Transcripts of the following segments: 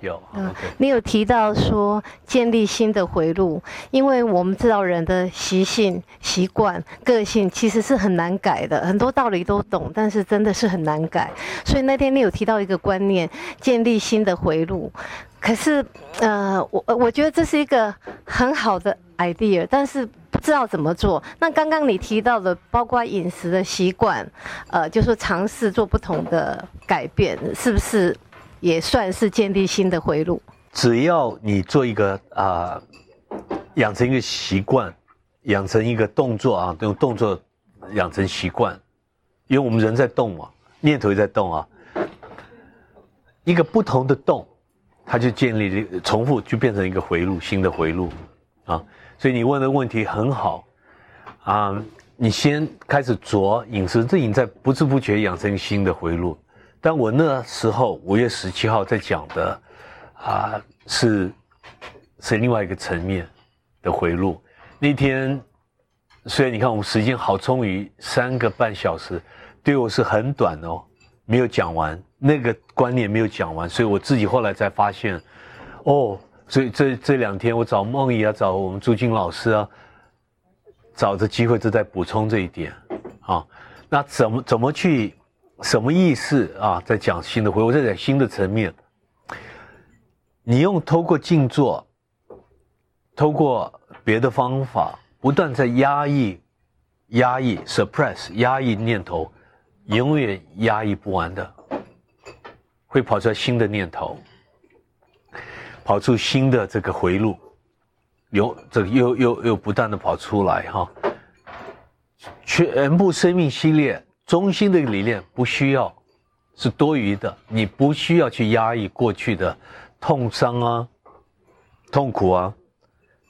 有。嗯你有提到说建立新的回路，因为我们知道人的习性、习惯、个性其实是很难改的，很多道理都懂，但是真的是很难改。所以那天你有提到一个观念，建立新的回路。可是，呃，我我觉得这是一个很好的 idea，但是不知道怎么做。那刚刚你提到的，包括饮食的习惯，呃，就说尝试做不同的改变，是不是也算是建立新的回路？只要你做一个啊、养成一个习惯，养成一个动作啊，用动作养成习惯，因为我们人在动嘛，念头也在动啊，一个不同的动，它就建立了重复，就变成一个回路，新的回路啊。所以你问的问题很好啊，你先开始着饮食，这已经在不知不觉养成新的回路。但我那时候五月十七号在讲的啊，是是另外一个层面的回路。那天虽然你看我们时间好充裕，三个半小时，对我是很短哦，没有讲完那个观念没有讲完，所以我自己后来才发现，哦，所以这这两天我找梦怡啊，找我们朱军老师啊，找着机会就在补充这一点啊。那怎么怎么去？什么意思啊？在讲新的回，我在讲新的层面。你用透过静坐，透过别的方法，不断在压抑、压抑、suppress、压抑念头，永远压抑不完的，会跑出来新的念头，跑出新的这个回路，有这个又又又不断的跑出来哈。全部生命系列。中心的理念不需要，是多余的。你不需要去压抑过去的痛伤啊、痛苦啊，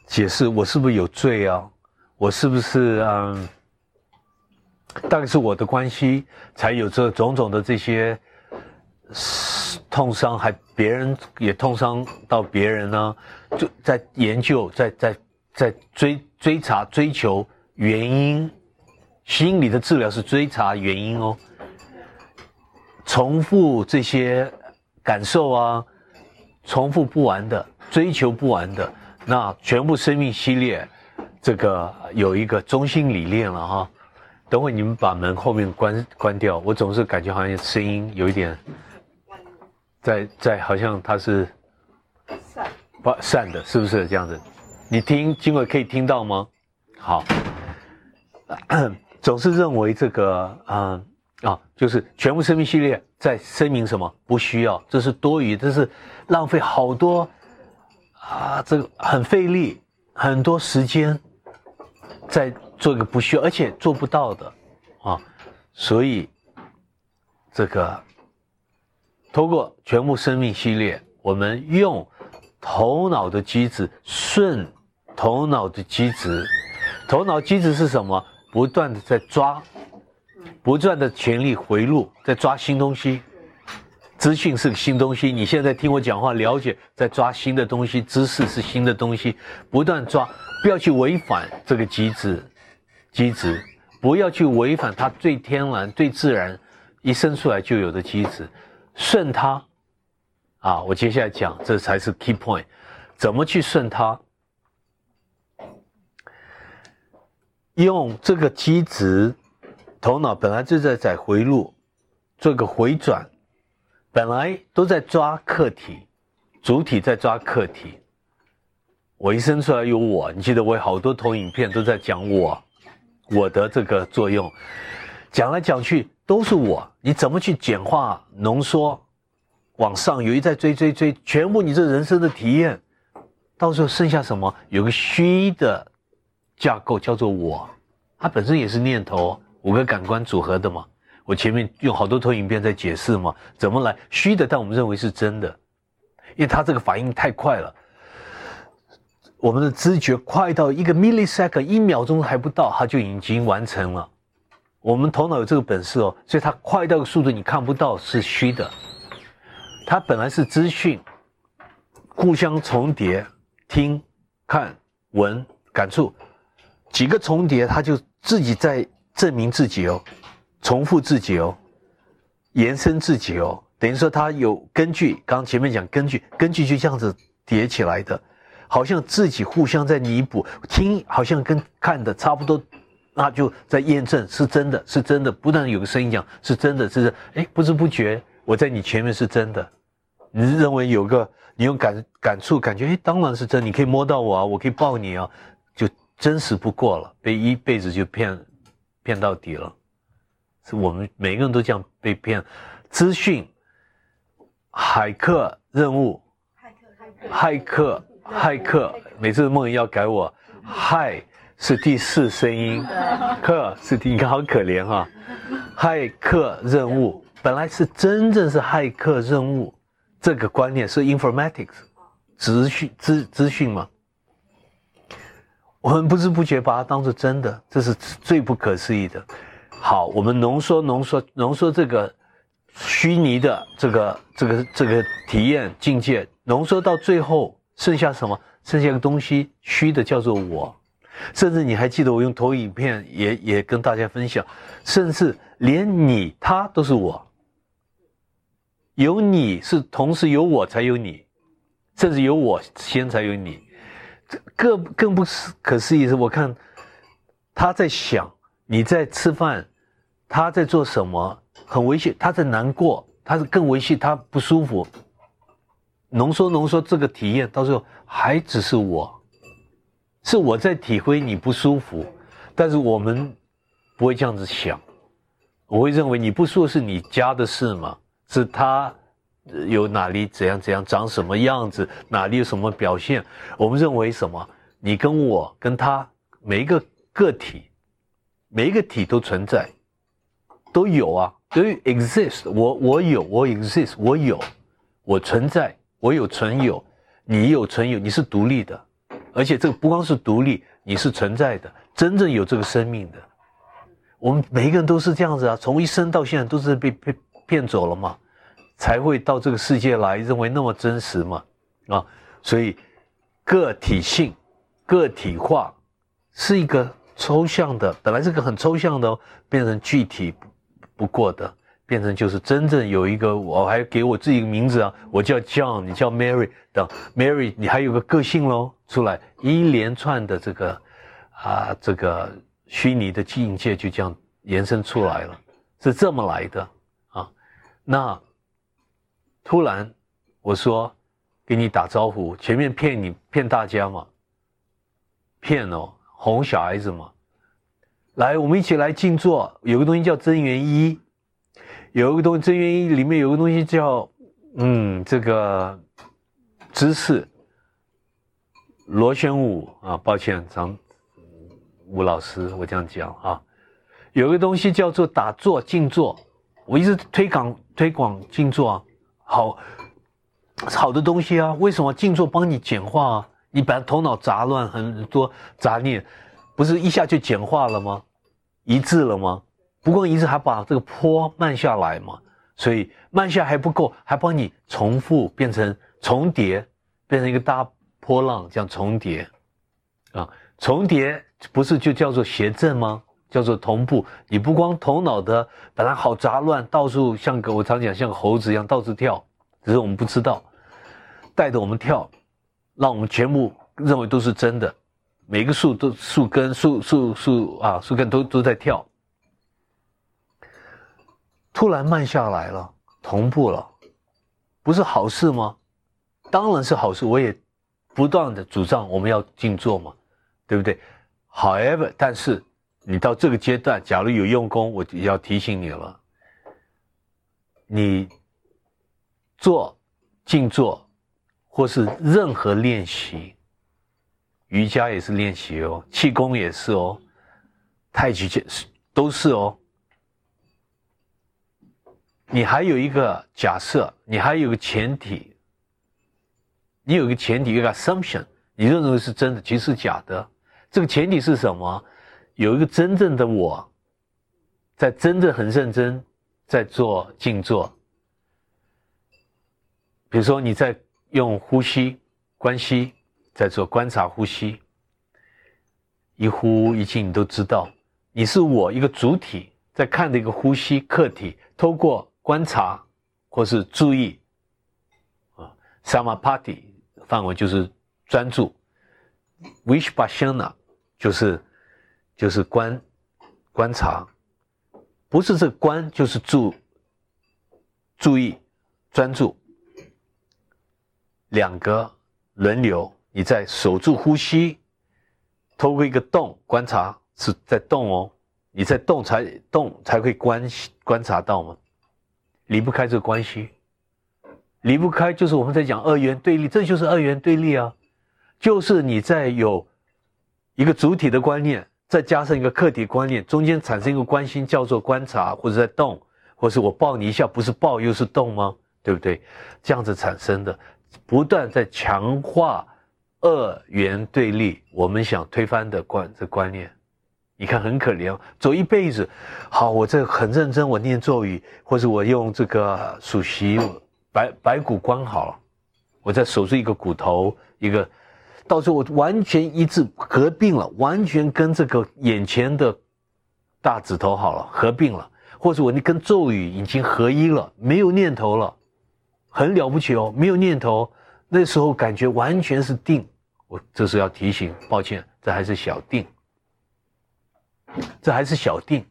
解释我是不是有罪啊？我是不是嗯？大概是我的关系才有这种种的这些痛伤，还别人也痛伤到别人呢？就在研究，在在在追追查、追求原因。心理的治疗是追查原因哦，重复这些感受啊，重复不完的，追求不完的，那全部生命系列，这个有一个中心理念了哈。等会你们把门后面关关掉，我总是感觉好像声音有一点，在在好像它是散不散的，是不是这样子？你听，今晚可以听到吗？好。总是认为这个嗯啊，就是全部生命系列在声明什么不需要，这是多余，这是浪费好多啊，这个很费力，很多时间在做一个不需要，而且做不到的啊，所以这个通过全部生命系列，我们用头脑的机制顺头脑的机制，头脑机制是什么？不断的在抓，不断的全力回路，在抓新东西。资讯是个新东西，你现在听我讲话，了解，在抓新的东西，知识是新的东西，不断抓，不要去违反这个机制，机制，不要去违反它最天然、最自然一生出来就有的机制，顺它。啊，我接下来讲，这才是 key point，怎么去顺它？用这个机制，头脑本来就在在回路，做个回转，本来都在抓客体，主体在抓客体。我一生出来有我，你记得我有好多投影片都在讲我，我的这个作用，讲来讲去都是我，你怎么去简化浓缩，往上有一在追追追，全部你这人生的体验，到时候剩下什么？有个虚的。架构叫做我，它本身也是念头，五个感官组合的嘛。我前面用好多投影片在解释嘛，怎么来虚的，但我们认为是真的，因为它这个反应太快了，我们的知觉快到一个 millisecond 一秒钟还不到，它就已经完成了。我们头脑有这个本事哦，所以它快到的速度你看不到是虚的，它本来是资讯互相重叠，听、看、闻、感触。几个重叠，他就自己在证明自己哦，重复自己哦，延伸自己哦，等于说它有根据。刚前面讲根据，根据就这样子叠起来的，好像自己互相在弥补。听好像跟看的差不多，那就在验证是真的，是真的。不但有个声音讲是真的，是哎，不知不觉我在你前面是真的。你认为有个你用感感触，感觉哎，当然是真，你可以摸到我啊，我可以抱你啊，真实不过了。被一辈子就骗骗到底了。是我们每个人都这样被骗，资讯，骇客任务，骇客，骇客，骇客每次梦要改我，骇是第四声音，客是第，你看好可怜哈，骇客任务。本来是真正是骇客任务，这个观念是 informatics，资讯资资讯嘛，我们不知不觉把它当做真的，这是最不可思议的。好，我们浓缩、浓缩、浓缩这个虚拟的这个、这个、这个体验境界，浓缩到最后剩下什么？剩下个东西，虚的叫做我。甚至你还记得我用投影片也也跟大家分享，甚至连你他都是我。有你是同时有我才有你，甚至有我先才有你。更更不可思议是，我看他在想。你在吃饭，他在做什么？很危险，他在难过，他是更危险，他不舒服。浓缩浓缩这个体验，到时候还只是我，是我在体会你不舒服，但是我们不会这样子想，我会认为你不舒服是你家的事嘛，是他有哪里怎样怎样长什么样子，哪里有什么表现，我们认为什么？你跟我跟他每一个个体。每一个体都存在，都有啊，都 exist。我我有，我 exist，我有，我存在，我有存有，你有存有，你是独立的，而且这个不光是独立，你是存在的，真正有这个生命的。我们每一个人都是这样子啊，从一生到现在都是被被骗走了嘛，才会到这个世界来，认为那么真实嘛，啊，所以个体性、个体化是一个。抽象的本来是个很抽象的哦，变成具体不过的，变成就是真正有一个，我还给我自己名字啊，我叫 John，你叫 Mary 等 Mary，你还有个个性喽，出来一连串的这个啊，这个虚拟的境界就这样延伸出来了，是这么来的啊。那突然我说给你打招呼，前面骗你骗大家嘛，骗哦。哄小孩子嘛，来，我们一起来静坐。有个东西叫真元一，有一个东真元一里面有个东西叫，嗯，这个知识。螺旋舞啊，抱歉，张吴老师，我这样讲啊，有个东西叫做打坐静坐。我一直推广推广静坐啊，好好的东西啊。为什么静坐帮你简化啊？你把头脑杂乱，很多杂念，不是一下就简化了吗？一致了吗？不光一致还把这个坡慢下来嘛，所以慢下还不够，还帮你重复变成重叠，变成一个大波浪这样重叠，啊，重叠不是就叫做谐振吗？叫做同步。你不光头脑的本来好杂乱，到处像个我常讲像猴子一样到处跳，只是我们不知道，带着我们跳。让我们全部认为都是真的，每个树都树根、树树树啊，树根都都在跳。突然慢下来了，同步了，不是好事吗？当然是好事。我也不断的主张我们要静坐嘛，对不对？However，但是你到这个阶段，假如有用功，我要提醒你了，你做静坐。或是任何练习，瑜伽也是练习哦，气功也是哦，太极拳是都是哦。你还有一个假设，你还有个前提，你有个前提，一个 assumption，你认为是真的，其实是假的。这个前提是什么？有一个真正的我，在真的很认真在做静坐。比如说你在。用呼吸关系在做观察呼吸，一呼一静，你都知道，你是我一个主体在看的一个呼吸客体，透过观察或是注意啊，samapati 范围就是专注，vishpashana 就是就是观观察，不是这观就是注注意专注，两个轮流，你在守住呼吸，透过一个洞观察是在动哦。你在动才动才会观观察到吗？离不开这个关系，离不开就是我们在讲二元对立，这就是二元对立啊，就是你在有一个主体的观念，再加上一个客体观念，中间产生一个关心，叫做观察或者在动，或是我抱你一下，不是抱又是动吗？对不对？这样子产生的，不断在强化二元对立，我们想推翻的观这观念。你看很可怜，走一辈子，好，我这很认真，我念咒语，或者我用这个数息白白骨观好了，我在守住一个骨头，一个，到时候我完全一致合并了，完全跟这个眼前的大指头好了，合并了，或者我那跟咒语已经合一了，没有念头了，很了不起哦，没有念头，那时候感觉完全是定，我这是要提醒，抱歉，这还是小定。这还是小定，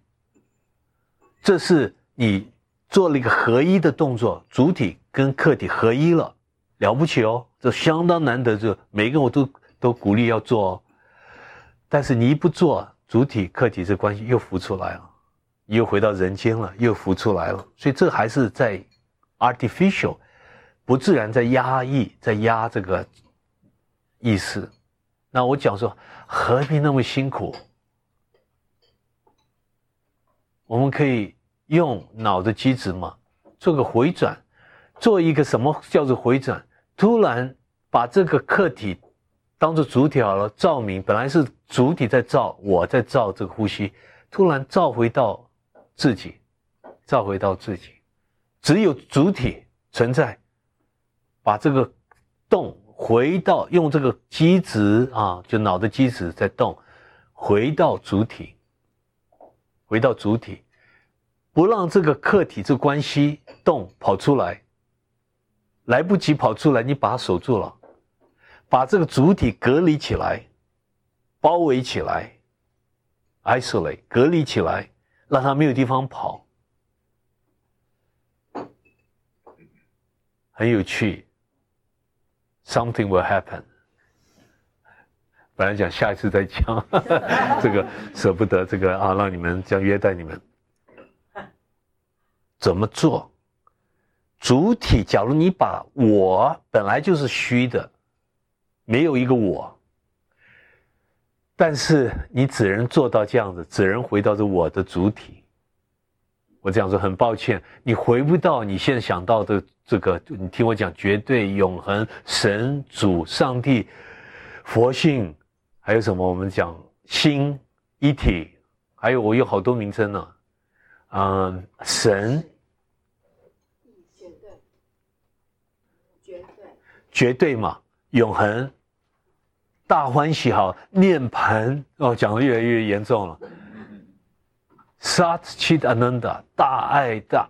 这是你做了一个合一的动作，主体跟客体合一了，了不起哦，这相当难得，这每一个我都都鼓励要做哦。但是你一不做，主体客体这关系又浮出来了，又回到人间了，又浮出来了，所以这还是在 artificial 不自然在压抑，在压这个意识。那我讲说，何必那么辛苦？我们可以用脑的机制嘛，做个回转，做一个什么叫做回转？突然把这个客体当做主体好了，照明本来是主体在照，我在照这个呼吸，突然照回到自己，照回到自己，只有主体存在，把这个动回到用这个机子啊，就脑的机子在动，回到主体。回到主体，不让这个客体这关系动跑出来，来不及跑出来，你把它守住了，把这个主体隔离起来，包围起来，isolate 隔离起来，让它没有地方跑，很有趣。Something will happen。本来讲下一次再讲，这个舍不得这个啊，让你们这样约待你们，怎么做？主体，假如你把我本来就是虚的，没有一个我，但是你只能做到这样子，只能回到这我的主体。我这样说很抱歉，你回不到你现在想到的这个，你听我讲，绝对永恒神主上帝佛性。还有什么？我们讲心一体，还有我有好多名称呢。嗯，神，绝对，绝对，绝对嘛，永恒，大欢喜好，涅盘哦，讲的越来越严重了。Sat Chit Ananda，大爱大，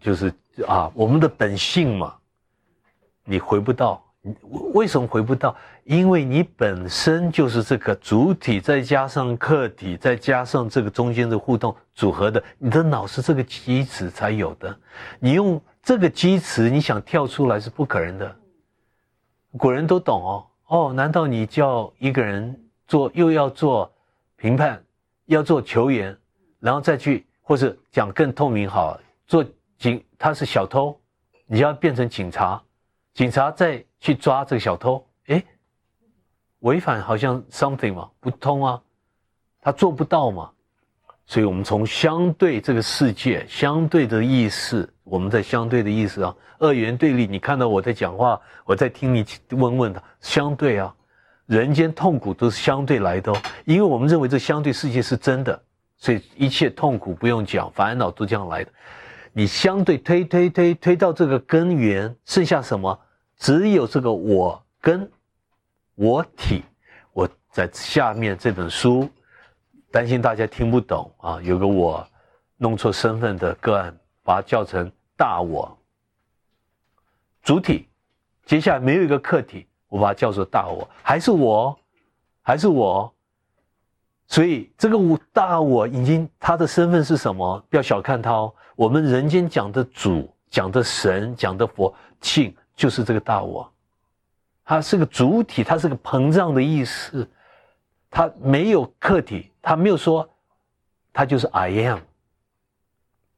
就是啊，我们的本性嘛，你回不到。为什么回不到？因为你本身就是这个主体，再加上客体，再加上这个中间的互动组合的，你的脑是这个基础才有的。你用这个基础，你想跳出来是不可能的。古人都懂哦哦，难道你叫一个人做又要做评判，要做球员，然后再去，或是讲更透明好，做警他是小偷，你要变成警察，警察再。去抓这个小偷，哎，违反好像 something 嘛，不通啊，他做不到嘛，所以我们从相对这个世界相对的意识，我们在相对的意思啊，二元对立。你看到我在讲话，我在听你问问他，相对啊，人间痛苦都是相对来的，哦，因为我们认为这相对世界是真的，所以一切痛苦不用讲，烦恼都这样来的。你相对推推推推到这个根源，剩下什么？只有这个我跟我体，我在下面这本书，担心大家听不懂啊。有个我弄错身份的个案，把它叫成大我，主体，接下来没有一个客体，我把它叫做大我，还是我，还是我。所以这个我大我已经他的身份是什么？不要小看他哦。我们人间讲的主、讲的神、讲的佛性，就是这个大我。它是个主体，它是个膨胀的意思，它没有客体，它没有说，它就是 I am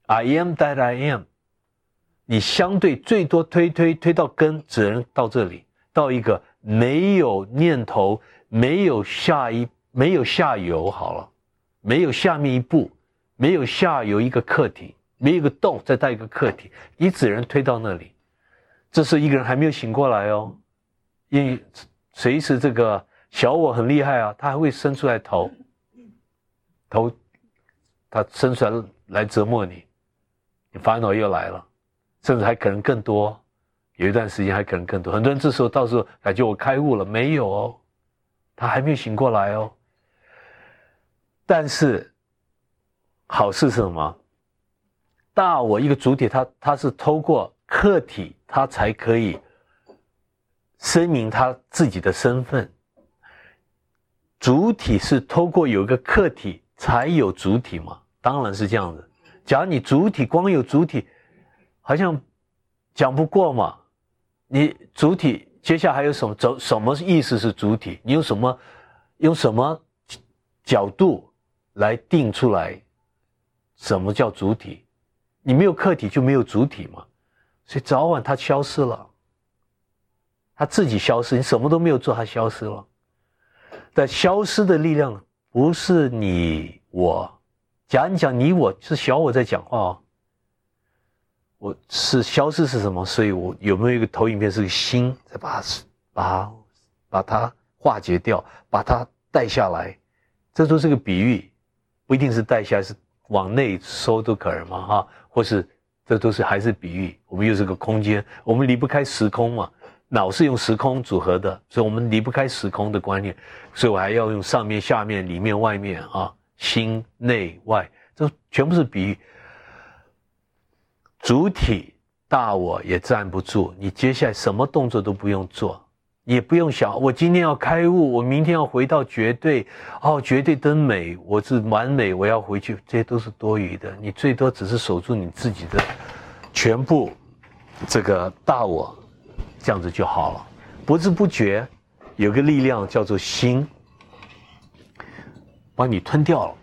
I am that I am。你相对最多推推推到根，只能到这里，到一个没有念头、没有下一、没有下游好了，没有下面一步，没有下游一个客体，没有一个洞再带一个客体，你只能推到那里。这是一个人还没有醒过来哦。因为随时这个小我很厉害啊，他还会伸出来头，头，他伸出来来折磨，你烦恼又来了，甚至还可能更多，有一段时间还可能更多。很多人这时候到时候感觉我开悟了，没有哦，他还没有醒过来哦。但是好事是什么？大我一个主体，他他是透过客体，他才可以。声明他自己的身份，主体是通过有一个客体才有主体嘛？当然是这样子。假如你主体光有主体，好像讲不过嘛。你主体接下来还有什么？怎什么意思是主体？你用什么用什么角度来定出来？什么叫主体？你没有客体就没有主体嘛？所以早晚它消失了。他自己消失，你什么都没有做，他消失了。但消失的力量不是你我，讲你讲你我是小我在讲话哦。我是消失是什么？所以我有没有一个投影片是个心，在把它把把它化解掉，把它带下来，这都是个比喻，不一定是带下来，是往内收都可能嘛哈，或是这都是还是比喻。我们又是个空间，我们离不开时空嘛。脑是用时空组合的，所以我们离不开时空的观念，所以我还要用上面、下面、里面、外面啊，心内外，这全部是比喻。主体大我也站不住，你接下来什么动作都不用做，也不用想我今天要开悟，我明天要回到绝对，哦，绝对真美，我是完美，我要回去，这些都是多余的。你最多只是守住你自己的全部这个大我。这样子就好了，不知不觉有个力量叫做心，把你吞掉了。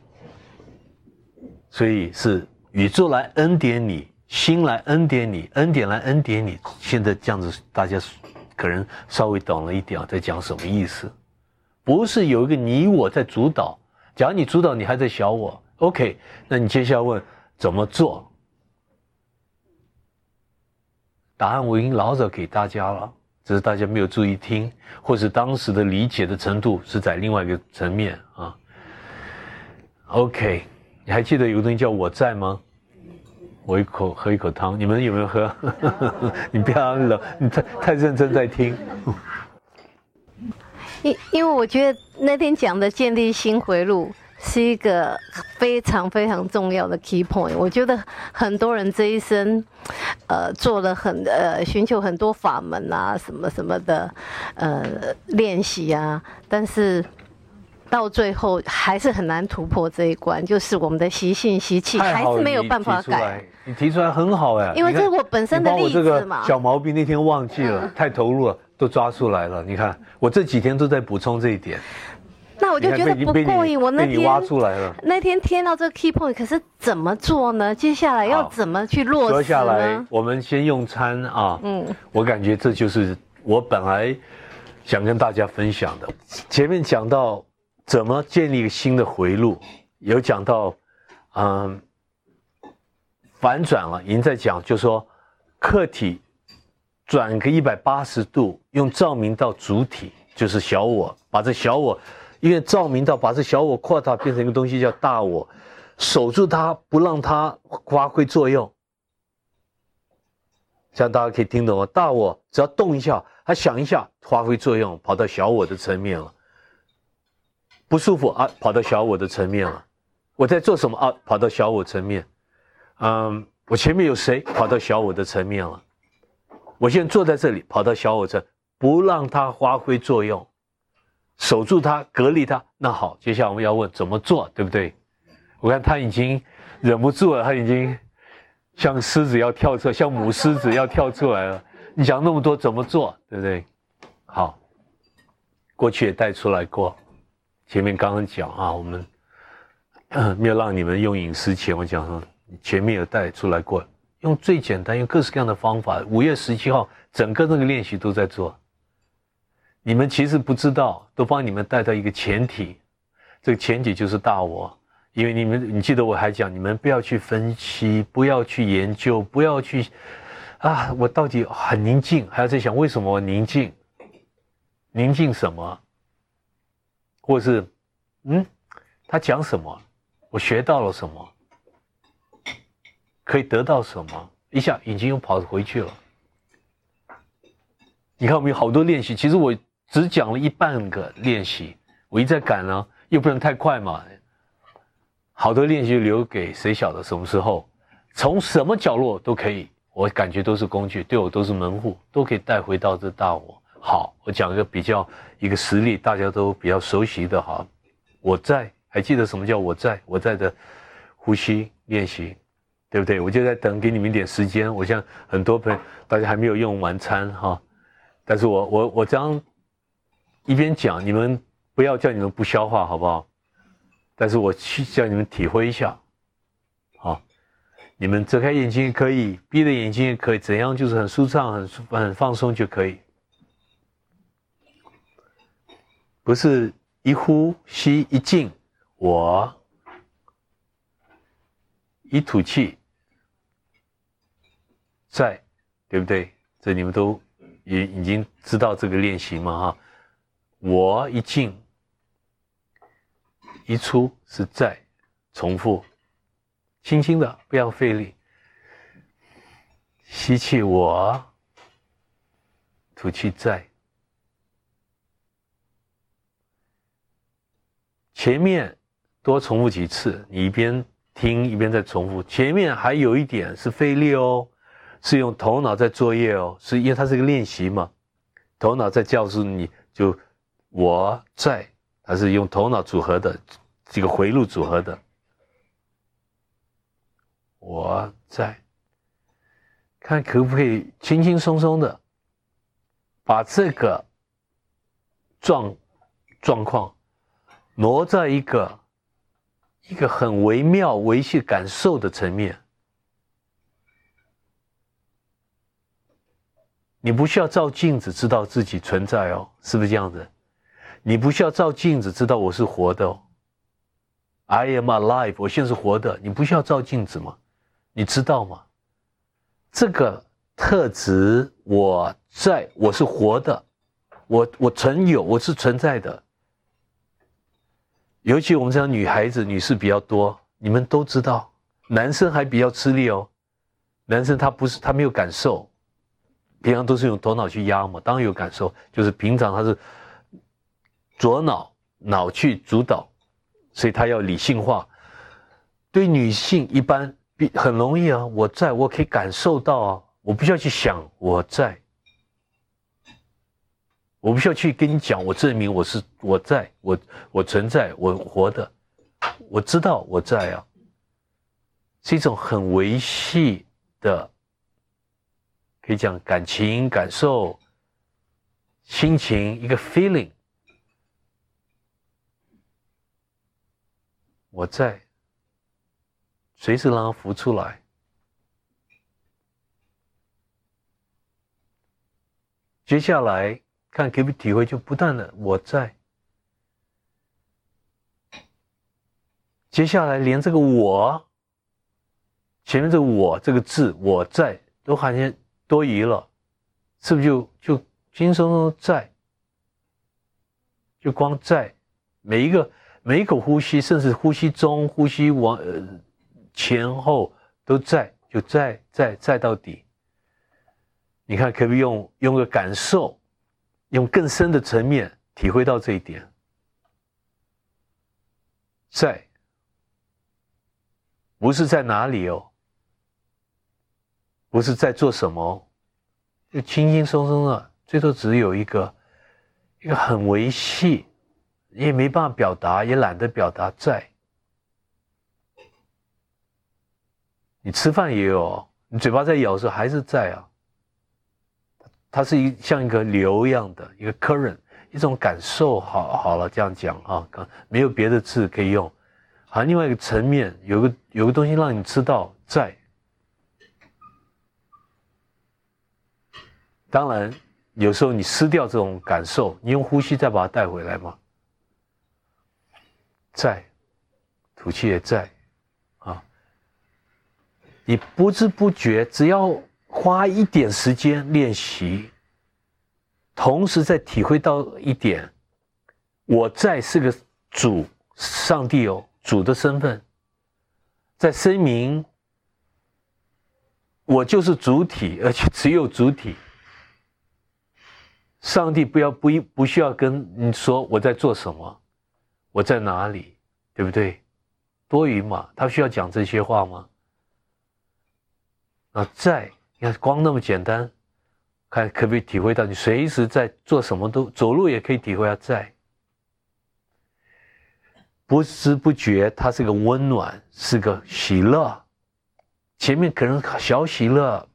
所以是宇宙来恩典你，心来恩典你，恩典来恩典你。现在这样子，大家可能稍微懂了一点，在讲什么意思？不是有一个你我在主导，假如你主导，你还在小我，OK？那你接下来问怎么做？答案我已经老早给大家了，只是大家没有注意听，或是当时的理解的程度是在另外一个层面啊。OK，你还记得有个东西叫我在吗？我一口喝一口汤，你们有没有喝？你不要冷，你太太认真在听。因因为我觉得那天讲的建立新回路。是一个非常非常重要的 key point。我觉得很多人这一生，呃，做了很呃，寻求很多法门啊，什么什么的，呃，练习啊，但是到最后还是很难突破这一关，就是我们的习性习气还是没有办法改。你提出来很好哎，因为这是我本身的例子嘛。小毛病那天忘记了，太投入了，都抓出来了。你看，我这几天都在补充这一点。那我就觉得不过瘾。我那天挖出来了。那天听到这个 key point，可是怎么做呢？接下来要怎么去落实呢？下来，我们先用餐啊。嗯。我感觉这就是我本来想跟大家分享的。前面讲到怎么建立一个新的回路，有讲到，嗯，反转了，已经在讲，就说客体转个一百八十度，用照明到主体，就是小我，把这小我。因为照明到把这小我扩大，变成一个东西叫大我，守住它，不让它发挥作用。这样大家可以听懂吗？大我只要动一下，他想一下，发挥作用，跑到小我的层面了。不舒服啊，跑到小我的层面了。我在做什么啊？跑到小我层面。嗯，我前面有谁？跑到小我的层面了。我现在坐在这里，跑到小我层，不让它发挥作用，守住它，隔离它。那好，接下来我们要问怎么做，对不对？我看他已经忍不住了，他已经像狮子要跳出来，像母狮子要跳出来了。你讲那么多怎么做，对不对？好，过去也带出来过。前面刚刚讲啊，我们 没有让你们用饮食前，我讲说前面有带出来过，用最简单、用各式各样的方法。五月十七号，整个那个练习都在做。你们其实不知道，都帮你们带到一个前提，这个前提就是大我。因为你们，你记得我还讲，你们不要去分析，不要去研究，不要去啊，我到底很宁静，还要在想为什么我宁静？宁静什么？或是，嗯，他讲什么？我学到了什么？可以得到什么？一下眼睛又跑回去了。你看，我们有好多练习，其实我只讲了一半个练习，我一再赶呢，又不能太快嘛。好多练习留给谁晓得什么时候，从什么角落都可以，我感觉都是工具，对我都是门户，都可以带回到这大我。好，我讲一个比较一个实例，大家都比较熟悉的哈。我在，还记得什么叫我在？我在的呼吸练习，对不对？我就在等，给你们一点时间。我像很多朋友，大家还没有用晚餐哈，但是我我我这样一边讲，你们不要叫你们不消化，好不好？但是我去叫你们体会一下，好，你们睁开眼睛也可以，闭着眼睛也可以，怎样就是很舒畅、很舒很放松就可以。不是一呼吸一静，我一吐气，在，对不对？这你们都已已经知道这个练习嘛？哈，我一静。一出是在，重复，轻轻的，不要费力。吸气，我；吐气，在。前面多重复几次，你一边听一边在重复。前面还有一点是费力哦，是用头脑在作业哦，是因为它是个练习嘛，头脑在教诉你就我在。它是用头脑组合的，这个回路组合的。我在看可不可以轻轻松松的把这个状状况挪在一个一个很微妙、维系感受的层面。你不需要照镜子知道自己存在哦，是不是这样子？你不需要照镜子知道我是活的哦，I am alive，我现在是活的。你不需要照镜子吗？你知道吗？这个特质我在，我是活的，我我存有，我是存在的。尤其我们这样女孩子、女士比较多，你们都知道，男生还比较吃力哦。男生他不是他没有感受，平常都是用头脑去压嘛，当然有感受，就是平常他是。左脑脑去主导，所以他要理性化。对女性一般比很容易啊，我在我可以感受到啊，我不需要去想我在，我不需要去跟你讲，我证明我是我在我我存在我活的，我知道我在啊，是一种很维系的，可以讲感情感受、心情一个 feeling。我在，随时让它浮出来。接下来看可不可以体会，就不断的我在。接下来连这个我，前面这个我这个字我在都好像多余了，是不是就就轻松松在，就光在每一个。每一口呼吸，甚至呼吸中、呼吸往呃前后都在，就在在在到底。你看，可不可以用用个感受，用更深的层面体会到这一点？在，不是在哪里哦，不是在做什么，就轻轻松松的，最多只有一个一个很维系，也没办法表达，也懒得表达在。你吃饭也有，你嘴巴在咬的时候还是在啊。它是一像一个流一样的一个 current，一种感受。好，好了，这样讲啊，没有别的字可以用。好，另外一个层面有个有个东西让你知道在。当然，有时候你失掉这种感受，你用呼吸再把它带回来吗？在，吐气也在，啊，你不知不觉只要。花一点时间练习，同时再体会到一点，我在是个主，上帝哦，主的身份，在声明，我就是主体，而且只有主体。上帝不要不不需要跟你说我在做什么，我在哪里，对不对？多余嘛，他需要讲这些话吗？啊，在。你看，光那么简单，看可不可以体会到？你随时在做什么都走路也可以体会到在，不知不觉，它是个温暖，是个喜乐。前面可能小喜乐，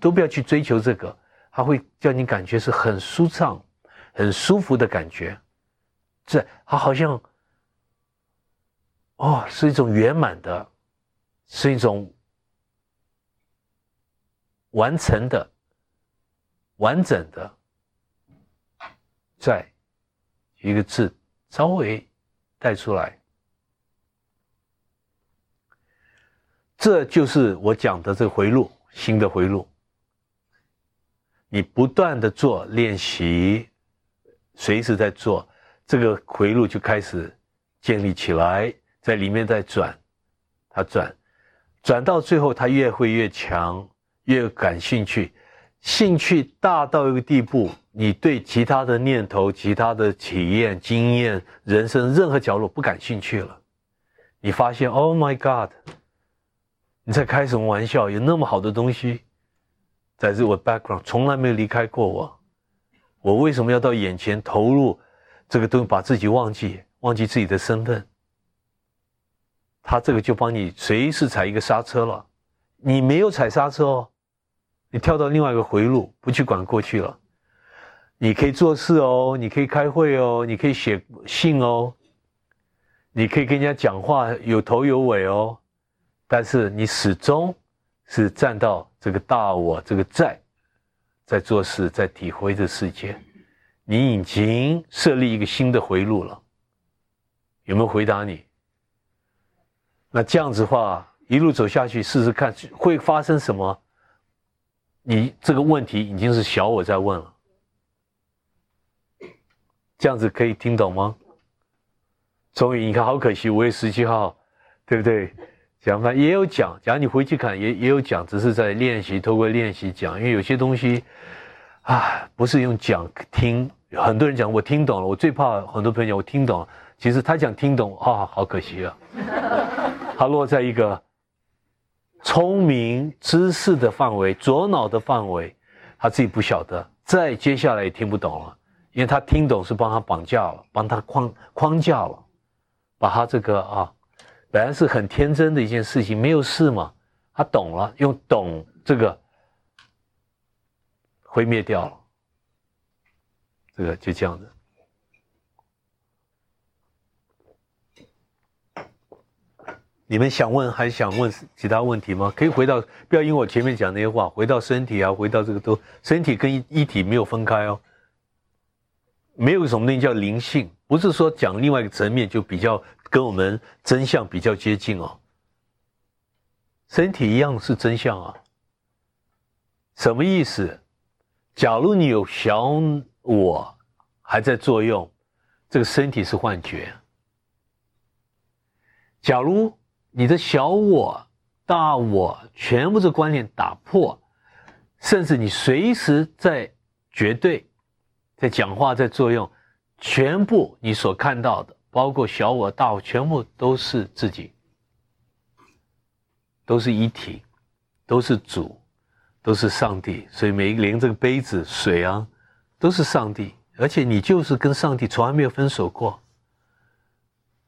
都不要去追求这个，它会叫你感觉是很舒畅、很舒服的感觉。这它好像，哦，是一种圆满的，是一种。完成的、完整的，在一个字稍微带出来，这就是我讲的这个回路，新的回路。你不断的做练习，随时在做，这个回路就开始建立起来，在里面在转，它转，转到最后，它越会越强。越感兴趣，兴趣大到一个地步，你对其他的念头、其他的体验、经验、人生任何角落不感兴趣了。你发现，Oh my God！你在开什么玩笑？有那么好的东西，在这我 background 从来没有离开过我。我为什么要到眼前投入这个东西，把自己忘记，忘记自己的身份？他这个就帮你随时踩一个刹车了。你没有踩刹车哦。你跳到另外一个回路，不去管过去了。你可以做事哦，你可以开会哦，你可以写信哦，你可以跟人家讲话有头有尾哦。但是你始终是站到这个大我这个在，在做事，在体会这世界。你已经设立一个新的回路了。有没有回答你？那这样子话，一路走下去，试试看会发生什么？你这个问题已经是小我在问了，这样子可以听懂吗？终于，你看，好可惜，五月十七号，对不对？讲吧，也有讲，假如你回去看，也也有讲，只是在练习，透过练习讲，因为有些东西，啊，不是用讲听。很多人讲我听懂了，我最怕很多朋友讲我听懂了，其实他讲听懂，啊，好可惜啊，他落在一个。聪明知识的范围，左脑的范围，他自己不晓得。再接下来也听不懂了，因为他听懂是帮他绑架了，帮他框框架了，把他这个啊，本来是很天真的一件事情，没有事嘛，他懂了，用懂这个毁灭掉了，这个就这样子。你们想问还想问其他问题吗？可以回到，不要因为我前面讲那些话，回到身体啊，回到这个都，身体跟一体没有分开哦。没有什么东西叫灵性，不是说讲另外一个层面就比较跟我们真相比较接近哦。身体一样是真相啊。什么意思？假如你有小我还在作用，这个身体是幻觉。假如。你的小我、大我全部是观念打破，甚至你随时在绝对，在讲话在作用，全部你所看到的，包括小我、大我，全部都是自己，都是一体，都是主，都是上帝，所以每一个连这个杯子、水啊，都是上帝，而且你就是跟上帝从来没有分手过。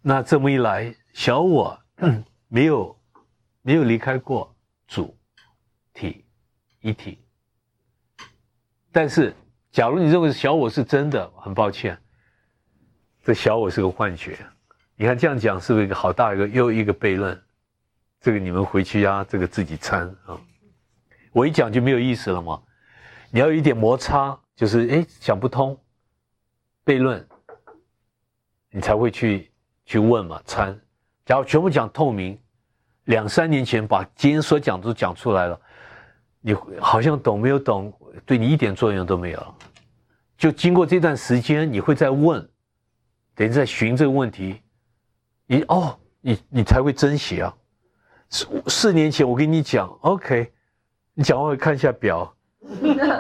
那这么一来，小我没有没有离开过主体一体。但是，假如你认为小我是真的，很抱歉，这小我是个幻觉。你看这样讲是不是一个好大一个又一个悖论？这个你们回去呀，这个自己参啊。我一讲就没有意思了嘛。你要有一点摩擦，就是哎想不通，悖论，你才会去去问嘛参。假如全部讲透明，两三年前把今天所讲都讲出来了，你好像懂没有懂？对你一点作用都没有。就经过这段时间，你会在问，等于在寻这个问题。你哦，你你才会珍惜啊！四四年前我跟你讲，OK，你讲完我看一下表，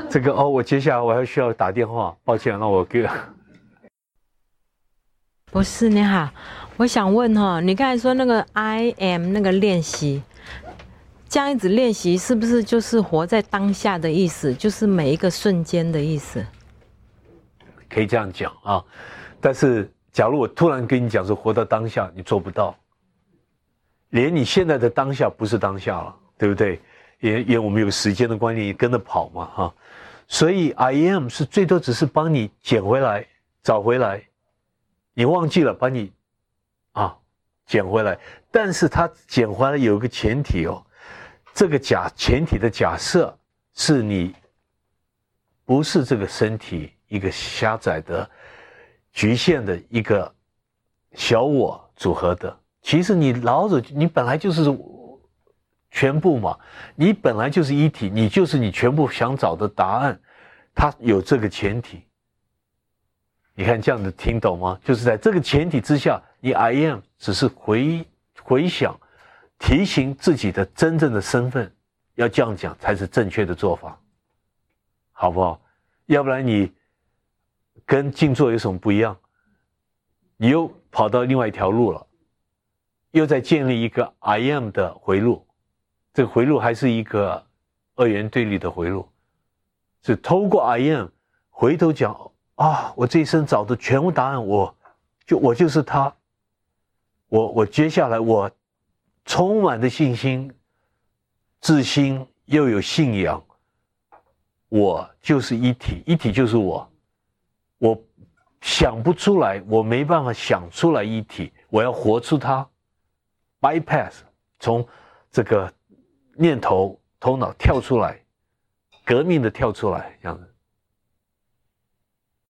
这个哦，我接下来我还需要打电话，抱歉，那我给。不是你好，我想问哈，你刚才说那个 I am 那个练习，这样一直练习，是不是就是活在当下的意思？就是每一个瞬间的意思？可以这样讲啊，但是。假如我突然跟你讲说活到当下，你做不到，连你现在的当下不是当下了，对不对？也也我们有时间的观念也，跟着跑嘛，哈。所以 I am 是最多只是帮你捡回来、找回来，你忘记了把你啊捡回来。但是它捡回来有一个前提哦，这个假前提的假设是你不是这个身体一个狭窄的。局限的一个小我组合的，其实你老子你本来就是全部嘛，你本来就是一体，你就是你全部想找的答案，它有这个前提。你看这样子听懂吗？就是在这个前提之下，你 I am 只是回回想，提醒自己的真正的身份，要这样讲才是正确的做法，好不好？要不然你。跟静坐有什么不一样？你又跑到另外一条路了，又在建立一个 I am 的回路，这个回路还是一个二元对立的回路，是透过 I am 回头讲啊，我这一生找的全部答案，我就我就是他，我我接下来我充满的信心、自信又有信仰，我就是一体，一体就是我。我想不出来，我没办法想出来一体，我要活出它，bypass 从这个念头头脑跳出来，革命的跳出来，这样子。